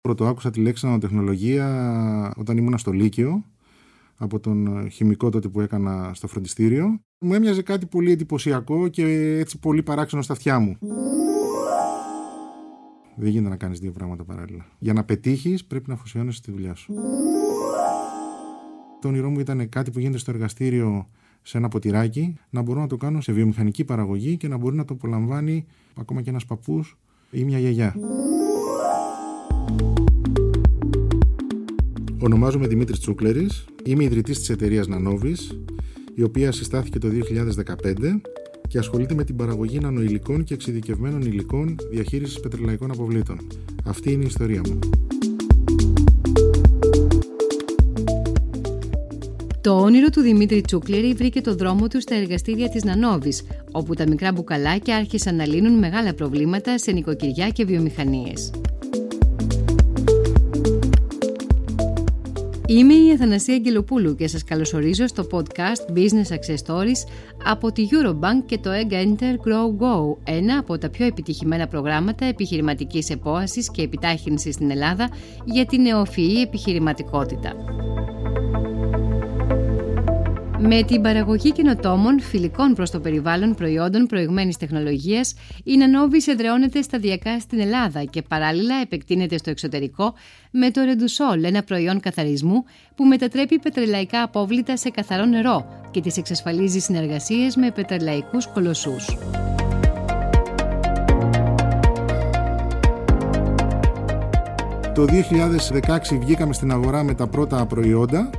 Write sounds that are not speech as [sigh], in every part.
Πρώτο άκουσα τη λέξη νανοτεχνολογία όταν ήμουν στο Λύκειο από τον χημικό τότε που έκανα στο φροντιστήριο. Μου έμοιαζε κάτι πολύ εντυπωσιακό και έτσι πολύ παράξενο στα αυτιά μου. Δεν γίνεται να κάνεις δύο πράγματα παράλληλα. Για να πετύχεις πρέπει να αφοσιώνεσαι τη δουλειά σου. Το όνειρό μου ήταν κάτι που γίνεται στο εργαστήριο σε ένα ποτηράκι, να μπορώ να το κάνω σε βιομηχανική παραγωγή και να μπορεί να το απολαμβάνει ακόμα και ένας παππούς ή μια γιαγιά. Ονομάζομαι Δημήτρης Τσούκλερης, είμαι ιδρυτής της εταιρείας Nanovis, η οποία συστάθηκε το 2015 και ασχολείται με την παραγωγή νανοηλικών και εξειδικευμένων υλικών διαχείρισης πετρελαϊκών αποβλήτων. Αυτή είναι η ιστορία μου. Το όνειρο του Δημήτρη Τσούκλερη βρήκε το δρόμο του στα εργαστήρια της Νανόβης, όπου τα μικρά μπουκαλάκια άρχισαν να λύνουν μεγάλα προβλήματα σε νοικοκυριά και βιομηχανίες. Είμαι η Αθανασία Αγγελοπούλου και σας καλωσορίζω στο podcast Business Success Stories από τη Eurobank και το Egg Enter Grow Go, ένα από τα πιο επιτυχημένα προγράμματα επιχειρηματικής επόασης και επιτάχυνσης στην Ελλάδα για την νεοφυή επιχειρηματικότητα. Με την παραγωγή καινοτόμων, φιλικών προς το περιβάλλον προϊόντων προηγμένης τεχνολογίας, η Νανόβη εδραιώνεται σταδιακά στην Ελλάδα και παράλληλα επεκτείνεται στο εξωτερικό με το Ρεντουσόλ, ένα προϊόν καθαρισμού που μετατρέπει πετρελαϊκά απόβλητα σε καθαρό νερό και τις εξασφαλίζει συνεργασίες με πετρελαϊκούς κολοσσούς. Το 2016 βγήκαμε στην αγορά με τα πρώτα προϊόντα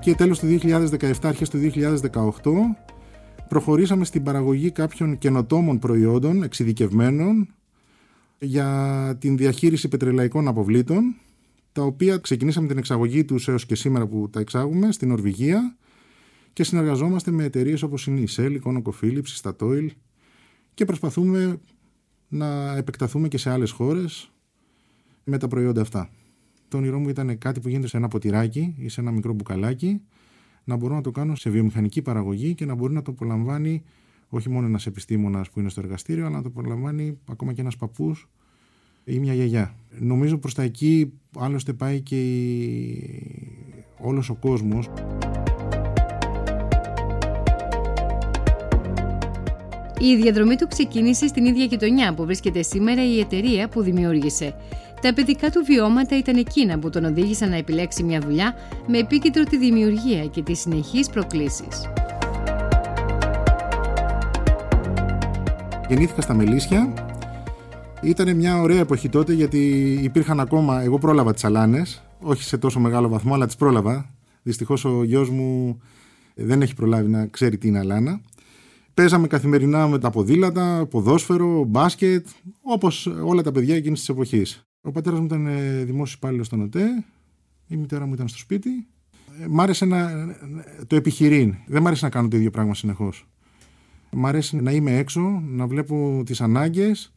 και τέλος του 2017, αρχές του 2018 προχωρήσαμε στην παραγωγή κάποιων καινοτόμων προϊόντων εξειδικευμένων για την διαχείριση πετρελαϊκών αποβλήτων τα οποία ξεκινήσαμε την εξαγωγή τους έως και σήμερα που τα εξάγουμε στην Ορβηγία και συνεργαζόμαστε με εταιρείες όπως είναι η Shell, η ConocoPhillips, η Statoil και προσπαθούμε να επεκταθούμε και σε άλλες χώρες με τα προϊόντα αυτά. Το όνειρό μου ήταν κάτι που γίνεται σε ένα ποτηράκι ή σε ένα μικρό μπουκαλάκι, να μπορώ να το κάνω σε βιομηχανική παραγωγή και να μπορεί να το απολαμβάνει όχι μόνο ένας επιστήμονας που είναι στο εργαστήριο, αλλά να το απολαμβάνει ακόμα και ένας παππούς ή μια γιαγιά. Νομίζω προς τα εκεί άλλωστε πάει και όλος ο κόσμος. Η διαδρομή του ξεκίνησε στην ίδια γειτονιά που βρίσκεται σήμερα η εταιρεία που δημιούργησε. Τα παιδικά του βιώματα ήταν εκείνα που τον οδήγησαν να επιλέξει μια δουλειά με επίκεντρο τη δημιουργία και τις συνεχείς προκλήσεις. Γεννήθηκα στα Μελίσια. Ήταν μια ωραία εποχή τότε γιατί υπήρχαν ακόμα, εγώ πρόλαβα τις αλάνες, όχι σε τόσο μεγάλο βαθμό αλλά τις πρόλαβα. Δυστυχώς ο γιος μου δεν έχει προλάβει να ξέρει τι είναι αλάνα. Παίζαμε καθημερινά με τα ποδήλατα, ποδόσφαιρο, μπάσκετ, όπως όλα τα παιδιά εκείνης της εποχής. Ο πατέρας μου ήταν ε, δημόσιος υπάλληλος στον ΟΤΕ, η μητέρα μου ήταν στο σπίτι. Ε, μ' άρεσε να, το επιχειρήν. Δεν μ' άρεσε να κάνω το ίδιο πράγμα συνεχώς. Μ' αρέσει να είμαι έξω, να βλέπω τις ανάγκες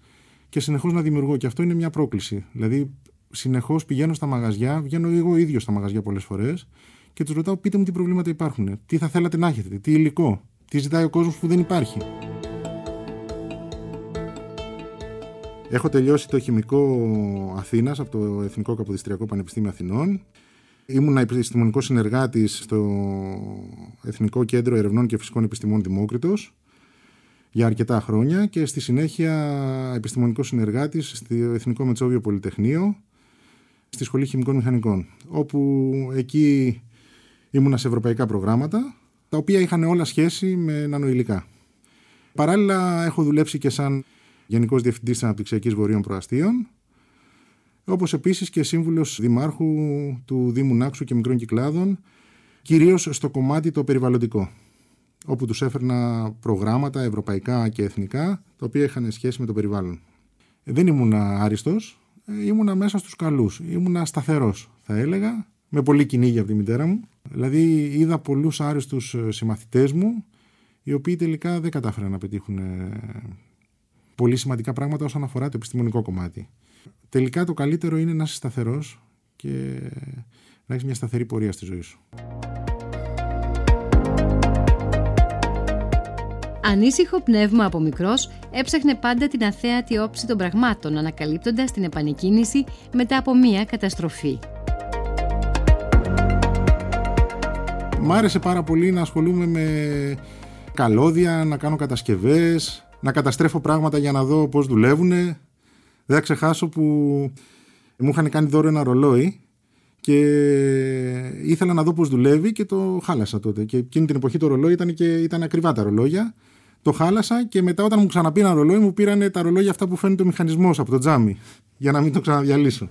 και συνεχώς να δημιουργώ. Και αυτό είναι μια πρόκληση. Δηλαδή, συνεχώς πηγαίνω στα μαγαζιά, βγαίνω εγώ ίδιος στα μαγαζιά πολλές φορές και τους ρωτάω: Πείτε μου τι προβλήματα υπάρχουν, τι θα θέλατε να έχετε, τι υλικό, τι ζητάει ο κόσμος που δεν υπάρχει. Έχω τελειώσει το χημικό Αθήνας από το Εθνικό Καποδιστριακό Πανεπιστήμιο Αθηνών. Ήμουν επιστημονικό συνεργάτης στο Εθνικό Κέντρο Ερευνών και Φυσικών Επιστημών Δημόκριτος για αρκετά χρόνια και στη συνέχεια επιστημονικός συνεργάτης στο Εθνικό Μετσόβιο Πολυτεχνείο στη Σχολή Χημικών Μηχανικών, όπου εκεί ήμουνα σε ευρωπαϊκά προγράμματα, τα οποία είχαν όλα σχέση με νανοηλικά. Παράλληλα, έχω δουλέψει και σαν Γενικός Διευθυντής Αναπτυξιακής Βορείων Προαστίων, όπως επίσης και σύμβουλος Δημάρχου του Δήμου Νάξου και Μικρών Κυκλάδων, κυρίως στο κομμάτι το περιβαλλοντικό, όπου τους έφερνα προγράμματα ευρωπαϊκά και εθνικά, τα οποία είχαν σχέση με το περιβάλλον. Δεν ήμουν άριστος, ήμουνα μέσα στους καλούς. Ήμουνα σταθερός, θα έλεγα, με πολύ κυνήγια από τη μητέρα μου. Δηλαδή, είδα πολλούς άριστους συμμαθητές μου, οι οποίοι τελικά δεν κατάφεραν να πετύχουν πολύ σημαντικά πράγματα όσον αφορά το επιστημονικό κομμάτι. Τελικά το καλύτερο είναι να είσαι σταθερός και να έχεις μια σταθερή πορεία στη ζωή σου. Ανήσυχο πνεύμα από μικρός, έψαχνε πάντα την αθέατη όψη των πραγμάτων, ανακαλύπτοντας την επανεκκίνηση μετά από μία καταστροφή. Μ' άρεσε πάρα πολύ να ασχολούμαι με καλώδια, να κάνω κατασκευές, να καταστρέφω πράγματα για να δω πώς δουλεύουν. Δεν θα ξεχάσω που μου είχαν κάνει δώρο ένα ρολόι και ήθελα να δω πώς δουλεύει και το χάλασα τότε. Και εκείνη την εποχή το ρολόι ήταν, και, ήταν ακριβά τα ρολόγια. Το χάλασα και μετά όταν μου ξαναπήραν ένα ρολόι μου πήραν τα ρολόγια αυτά που φαίνεται ο μηχανισμός από το τζάμι για να μην το ξαναδιαλύσω.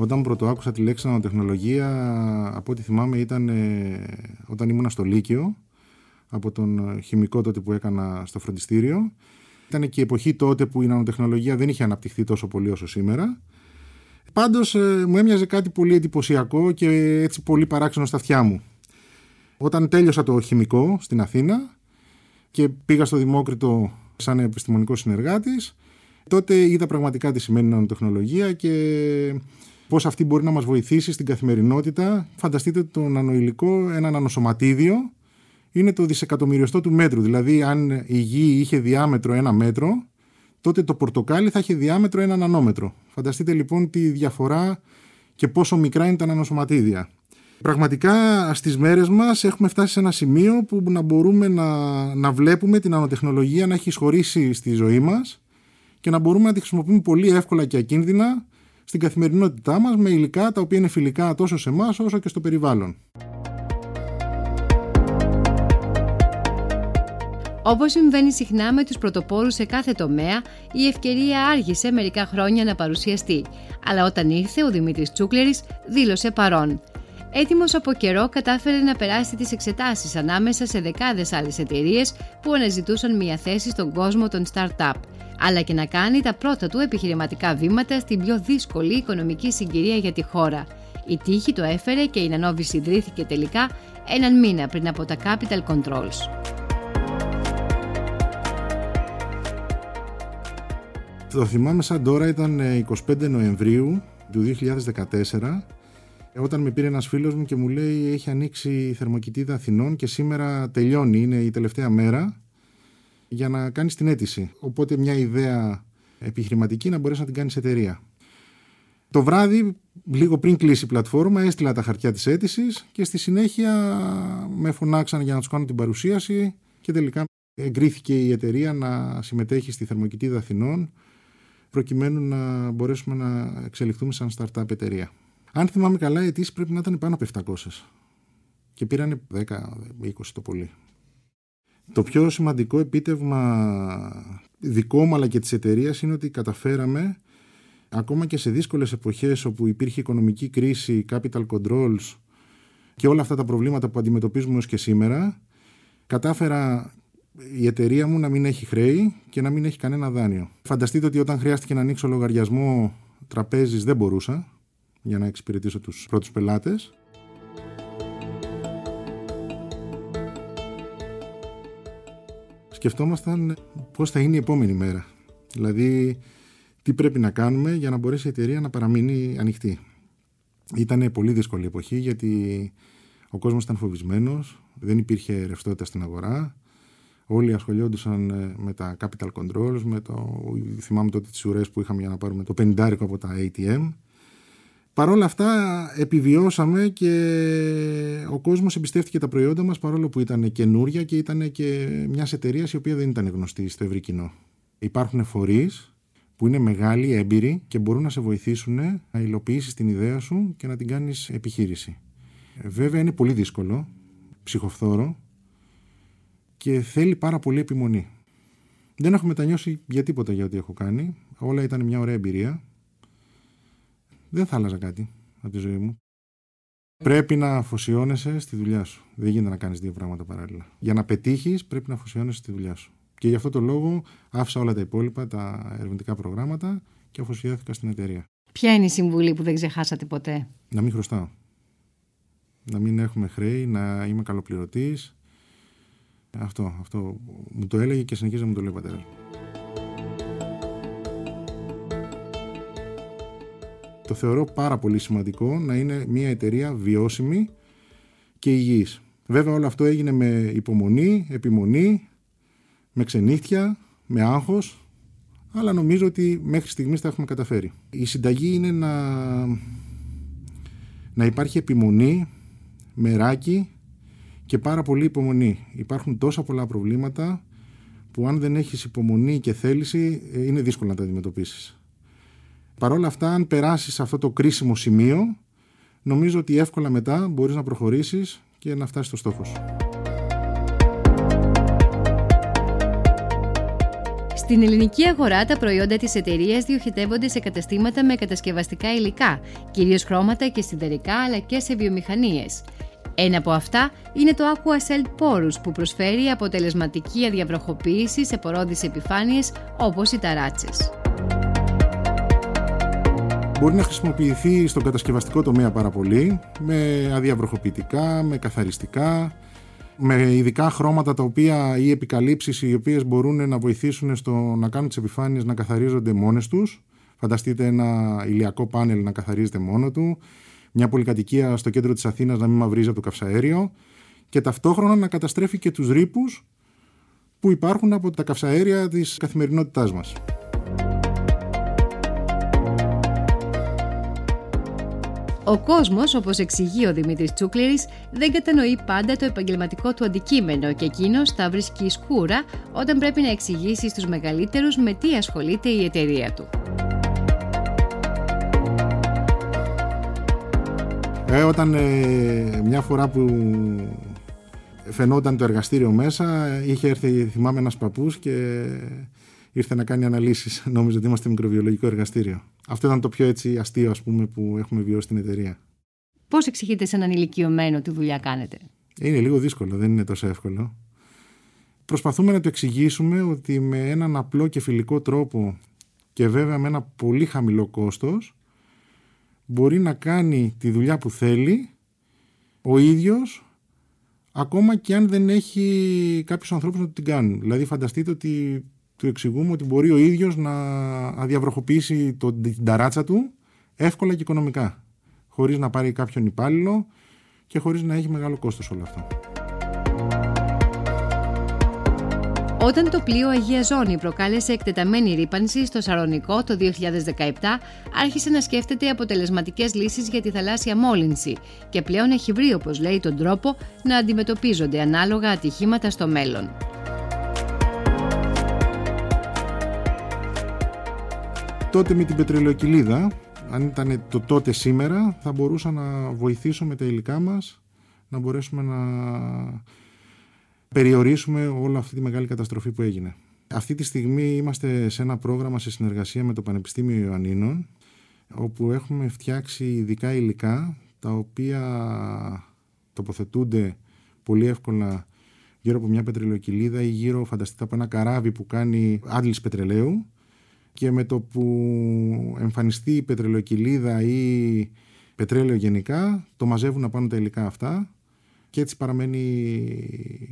Όταν πρώτο άκουσα τη λέξη νανοτεχνολογία, από ό,τι θυμάμαι ήταν ε, όταν ήμουν στο Λύκειο, από τον χημικό τότε που έκανα στο φροντιστήριο. Ήταν και η εποχή τότε που η νανοτεχνολογία δεν είχε αναπτυχθεί τόσο πολύ όσο σήμερα. Πάντως ε, μου έμοιαζε κάτι πολύ εντυπωσιακό και έτσι πολύ παράξενο στα αυτιά μου. Όταν τέλειωσα το χημικό στην Αθήνα και πήγα στο Δημόκριτο σαν επιστημονικός συνεργάτης, τότε είδα πραγματικά τι σημαίνει νανοτεχνολογία και πώς αυτή μπορεί να μας βοηθήσει στην καθημερινότητα. Φανταστείτε το νανοηλικό, ένα νανοσωματίδιο, είναι το δισεκατομμυριωστό του μέτρου. Δηλαδή, αν η γη είχε διάμετρο ένα μέτρο, τότε το πορτοκάλι θα είχε διάμετρο ένα νανόμετρο. Φανταστείτε λοιπόν τη διαφορά και πόσο μικρά είναι τα νανοσωματίδια. Πραγματικά στις μέρες μας έχουμε φτάσει σε ένα σημείο που να μπορούμε να, να βλέπουμε την νανοτεχνολογία να έχει εισχωρήσει στη ζωή μας και να μπορούμε να τη χρησιμοποιούμε πολύ εύκολα και ακίνδυνα στην καθημερινότητά μας με υλικά τα οποία είναι φιλικά τόσο σε εμάς όσο και στο περιβάλλον. Όπως συμβαίνει συχνά με τους πρωτοπόρους σε κάθε τομέα, η ευκαιρία άργησε μερικά χρόνια να παρουσιαστεί. Αλλά όταν ήρθε, ο Δημήτρης Τσούκλερης δήλωσε παρόν. Έτοιμος από καιρό, κατάφερε να περάσει τις εξετάσεις ανάμεσα σε δεκάδες άλλες εταιρείες που αναζητούσαν μια θέση στον κόσμο των startup αλλά και να κάνει τα πρώτα του επιχειρηματικά βήματα στην πιο δύσκολη οικονομική συγκυρία για τη χώρα. Η τύχη το έφερε και η Νανόβη ιδρύθηκε τελικά έναν μήνα πριν από τα Capital Controls. Το θυμάμαι σαν τώρα ήταν 25 ε, Νοεμβρίου του 2014 όταν με πήρε ένας φίλος μου και μου λέει έχει ανοίξει η θερμοκοιτίδα Αθηνών και σήμερα τελειώνει, είναι η τελευταία μέρα για να κάνεις την αίτηση. Οπότε μια ιδέα επιχειρηματική να μπορέσεις να την κάνεις εταιρεία. Το βράδυ, λίγο πριν κλείσει η πλατφόρμα, έστειλα τα χαρτιά της αίτησης και στη συνέχεια με φωνάξαν για να τους κάνω την παρουσίαση και τελικά εγκρίθηκε η εταιρεία να συμμετέχει στη θερμοκοιτίδα Αθηνών προκειμένου να μπορέσουμε να εξελιχθούμε σαν startup εταιρεία. Αν θυμάμαι καλά, οι αιτήσει πρέπει να ήταν πάνω από 700 και πήρανε 10-20 το πολύ. Το πιο σημαντικό επίτευγμα δικό μου αλλά και της εταιρείας είναι ότι καταφέραμε ακόμα και σε δύσκολες εποχές όπου υπήρχε οικονομική κρίση, capital controls και όλα αυτά τα προβλήματα που αντιμετωπίζουμε ως και σήμερα κατάφερα η εταιρεία μου να μην έχει χρέη και να μην έχει κανένα δάνειο. Φανταστείτε ότι όταν χρειάστηκε να ανοίξω λογαριασμό τραπέζης δεν μπορούσα για να εξυπηρετήσω τους πρώτους πελάτες σκεφτόμασταν πώς θα είναι η επόμενη μέρα. Δηλαδή, τι πρέπει να κάνουμε για να μπορέσει η εταιρεία να παραμείνει ανοιχτή. Ήταν πολύ δύσκολη εποχή γιατί ο κόσμος ήταν φοβισμένος, δεν υπήρχε ρευστότητα στην αγορά, όλοι ασχολιόντουσαν ε, με τα capital controls, με το, θυμάμαι τότε τις ουρές που είχαμε για να πάρουμε το 50 από τα ATM όλα αυτά επιβιώσαμε και ο κόσμος εμπιστεύτηκε τα προϊόντα μας παρόλο που ήταν καινούρια και ήταν και μιας εταιρείας η οποία δεν ήταν γνωστή στο ευρύ κοινό. Υπάρχουν φορείς που είναι μεγάλοι, έμπειροι και μπορούν να σε βοηθήσουν να υλοποιήσεις την ιδέα σου και να την κάνεις επιχείρηση. Βέβαια είναι πολύ δύσκολο, ψυχοφθόρο και θέλει πάρα πολύ επιμονή. Δεν έχω μετανιώσει για τίποτα για ό,τι έχω κάνει. Όλα ήταν μια ωραία εμπειρία δεν θα άλλαζα κάτι από τη ζωή μου. Πρέπει να αφοσιώνεσαι στη δουλειά σου. Δεν γίνεται να κάνεις δύο πράγματα παράλληλα. Για να πετύχεις, πρέπει να αφοσιώνεσαι στη δουλειά σου. Και γι' αυτό το λόγο άφησα όλα τα υπόλοιπα, τα ερευνητικά προγράμματα και αφοσιώθηκα στην εταιρεία. Ποια είναι η συμβουλή που δεν ξεχάσατε ποτέ, Να μην χρωστάω. Να μην έχουμε χρέη, να είμαι καλοπληρωτής. Αυτό, αυτό μου το έλεγε και συνεχίζει να μου το λέει ο πατέρας. Το θεωρώ πάρα πολύ σημαντικό να είναι μια εταιρεία βιώσιμη και υγιής. Βέβαια όλο αυτό έγινε με υπομονή, επιμονή, με ξενύχτια, με άγχος, αλλά νομίζω ότι μέχρι στιγμής τα έχουμε καταφέρει. Η συνταγή είναι να, να υπάρχει επιμονή, μεράκι και πάρα πολύ υπομονή. Υπάρχουν τόσα πολλά προβλήματα που αν δεν έχεις υπομονή και θέληση ε, είναι δύσκολο να τα αντιμετωπίσεις. Παρ' όλα αυτά, αν περάσεις αυτό το κρίσιμο σημείο, νομίζω ότι εύκολα μετά μπορείς να προχωρήσεις και να φτάσεις στο στόχο σου. Στην ελληνική αγορά τα προϊόντα της εταιρείας διοχετεύονται σε καταστήματα με κατασκευαστικά υλικά, κυρίως χρώματα και συντερικά αλλά και σε βιομηχανίες. Ένα από αυτά είναι το AquaCell Porus που προσφέρει αποτελεσματική αδιαβροχοποίηση σε πορώδεις επιφάνειες όπως οι ταράτσες. Μπορεί να χρησιμοποιηθεί στον κατασκευαστικό τομέα πάρα πολύ, με αδιαβροχοποιητικά, με καθαριστικά, με ειδικά χρώματα τα οποία ή επικαλύψεις οι οποίες μπορούν να βοηθήσουν στο να κάνουν τις επιφάνειες να καθαρίζονται μόνες τους. Φανταστείτε ένα ηλιακό πάνελ να καθαρίζεται μόνο του, μια πολυκατοικία στο κέντρο της Αθήνας να μην μαυρίζει από το καυσαέριο και ταυτόχρονα να καταστρέφει και τους ρήπους που υπάρχουν από τα καυσαέρια της καθημερινότητάς μας. Ο κόσμος, όπως εξηγεί ο Δημήτρης Τσούκληρης, δεν κατανοεί πάντα το επαγγελματικό του αντικείμενο και εκείνος τα βρίσκει σκούρα όταν πρέπει να εξηγήσει στους μεγαλύτερους με τι ασχολείται η εταιρεία του. Ε, όταν ε, μια φορά που φαινόταν το εργαστήριο μέσα, είχε έρθει, θυμάμαι, ένας παππούς και ήρθε να κάνει αναλύσεις. [laughs] Νόμιζε ότι είμαστε μικροβιολογικό εργαστήριο. Αυτό ήταν το πιο έτσι αστείο ας πούμε, που έχουμε βιώσει στην εταιρεία. Πώς εξηγείτε σε έναν ηλικιωμένο τι δουλειά κάνετε; Είναι λίγο δύσκολο, δεν είναι τόσο εύκολο. Προσπαθούμε να το εξηγήσουμε ότι με έναν απλό και φιλικό τρόπο και βέβαια με ένα πολύ χαμηλό κόστος μπορεί να κάνει τη δουλειά που θέλει ο ίδιος ακόμα και αν δεν έχει κάποιους ανθρώπους να την κάνουν. Δηλαδή φανταστείτε ότι του εξηγούμε ότι μπορεί ο ίδιος να αδιαβροχοποιήσει την ταράτσα του εύκολα και οικονομικά χωρίς να πάρει κάποιον υπάλληλο και χωρίς να έχει μεγάλο κόστος όλο αυτό. Όταν το πλοίο Αγία Ζώνη προκάλεσε εκτεταμένη ρήπανση στο Σαρονικό το 2017, άρχισε να σκέφτεται αποτελεσματικές λύσεις για τη θαλάσσια μόλυνση και πλέον έχει βρει, όπως λέει, τον τρόπο να αντιμετωπίζονται ανάλογα ατυχήματα στο μέλλον. Τότε με την πετρελαιοκυλίδα, αν ήταν το τότε σήμερα, θα μπορούσα να βοηθήσω με τα υλικά μας να μπορέσουμε να περιορίσουμε όλη αυτή τη μεγάλη καταστροφή που έγινε. Αυτή τη στιγμή είμαστε σε ένα πρόγραμμα σε συνεργασία με το Πανεπιστήμιο Ιωαννίνων όπου έχουμε φτιάξει ειδικά υλικά τα οποία τοποθετούνται πολύ εύκολα γύρω από μια πετρελαιοκυλίδα ή γύρω φανταστείτε από ένα καράβι που κάνει άντληση πετρελαίου και με το που εμφανιστεί η πετρελαιοκυλίδα ή πετρέλαιο γενικά το μαζεύουν να τα υλικά αυτά και έτσι παραμένει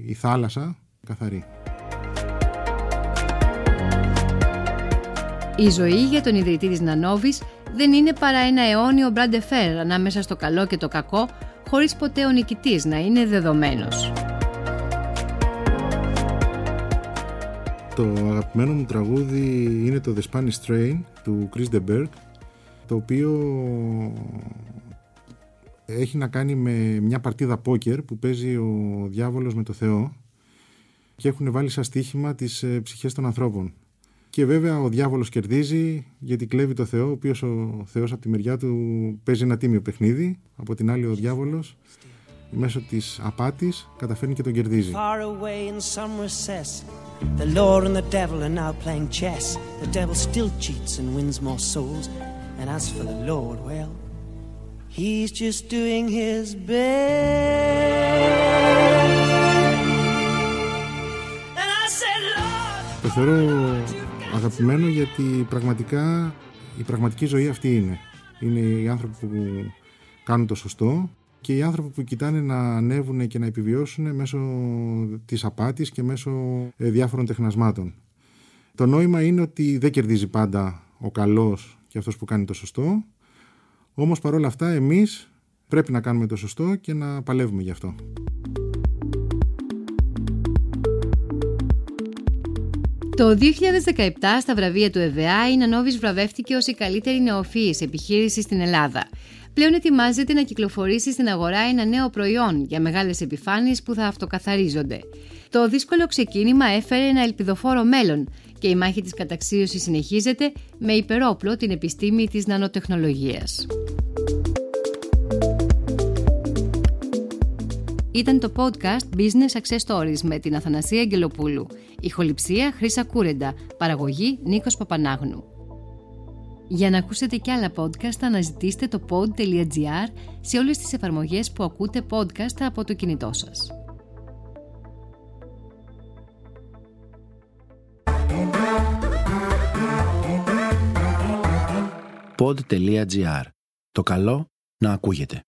η θάλασσα καθαρή. Η ζωή για τον ιδρυτή της Νανόβης δεν είναι παρά ένα αιώνιο μπραντεφέρ ανάμεσα στο καλό και το κακό, χωρίς ποτέ ο νικητής να είναι δεδομένος. Το αγαπημένο μου τραγούδι είναι το The Spanish Train του Chris de Berg, το οποίο έχει να κάνει με μια παρτίδα πόκερ που παίζει ο διάβολος με το Θεό και έχουν βάλει σαν στοίχημα τις ε, ψυχές των ανθρώπων. Και βέβαια ο διάβολος κερδίζει γιατί κλέβει το Θεό, ο οποίος ο Θεός από τη μεριά του παίζει ένα τίμιο παιχνίδι, από την άλλη ο διάβολος μέσω της απάτης καταφέρνει και τον κερδίζει. The Lord and the devil are now playing chess. The devil still cheats and wins more souls. And as for the Lord, well, He's just doing his best. Το θεωρώ αγαπημένο γιατί πραγματικά η πραγματική ζωή αυτή είναι. Είναι οι άνθρωποι που κάνουν το σωστό και οι άνθρωποι που κοιτάνε να ανέβουν και να επιβιώσουν μέσω της απάτης και μέσω ε, διάφορων τεχνασμάτων. Το νόημα είναι ότι δεν κερδίζει πάντα ο καλός και αυτός που κάνει το σωστό όμως παρόλα αυτά εμείς Πρέπει να κάνουμε το σωστό και να παλεύουμε γι' αυτό. Το 2017 στα βραβεία του ΕΒΑ η Νανόβης βραβεύτηκε ως η καλύτερη νεοφύης επιχείρηση στην Ελλάδα. Πλέον ετοιμάζεται να κυκλοφορήσει στην αγορά ένα νέο προϊόν για μεγάλες επιφάνειες που θα αυτοκαθαρίζονται. Το δύσκολο ξεκίνημα έφερε ένα ελπιδοφόρο μέλλον και η μάχη της καταξίωσης συνεχίζεται με υπερόπλο την επιστήμη της νανοτεχνολογίας. Ήταν το podcast Business Success Stories με την Αθανασία Αγγελοπούλου. Ηχοληψία Χρύσα Κούρεντα. Παραγωγή Νίκος Παπανάγνου. Για να ακούσετε και άλλα podcast αναζητήστε το pod.gr σε όλες τις εφαρμογές που ακούτε podcast από το κινητό σας. pod.gr. Το καλό να ακούγεται.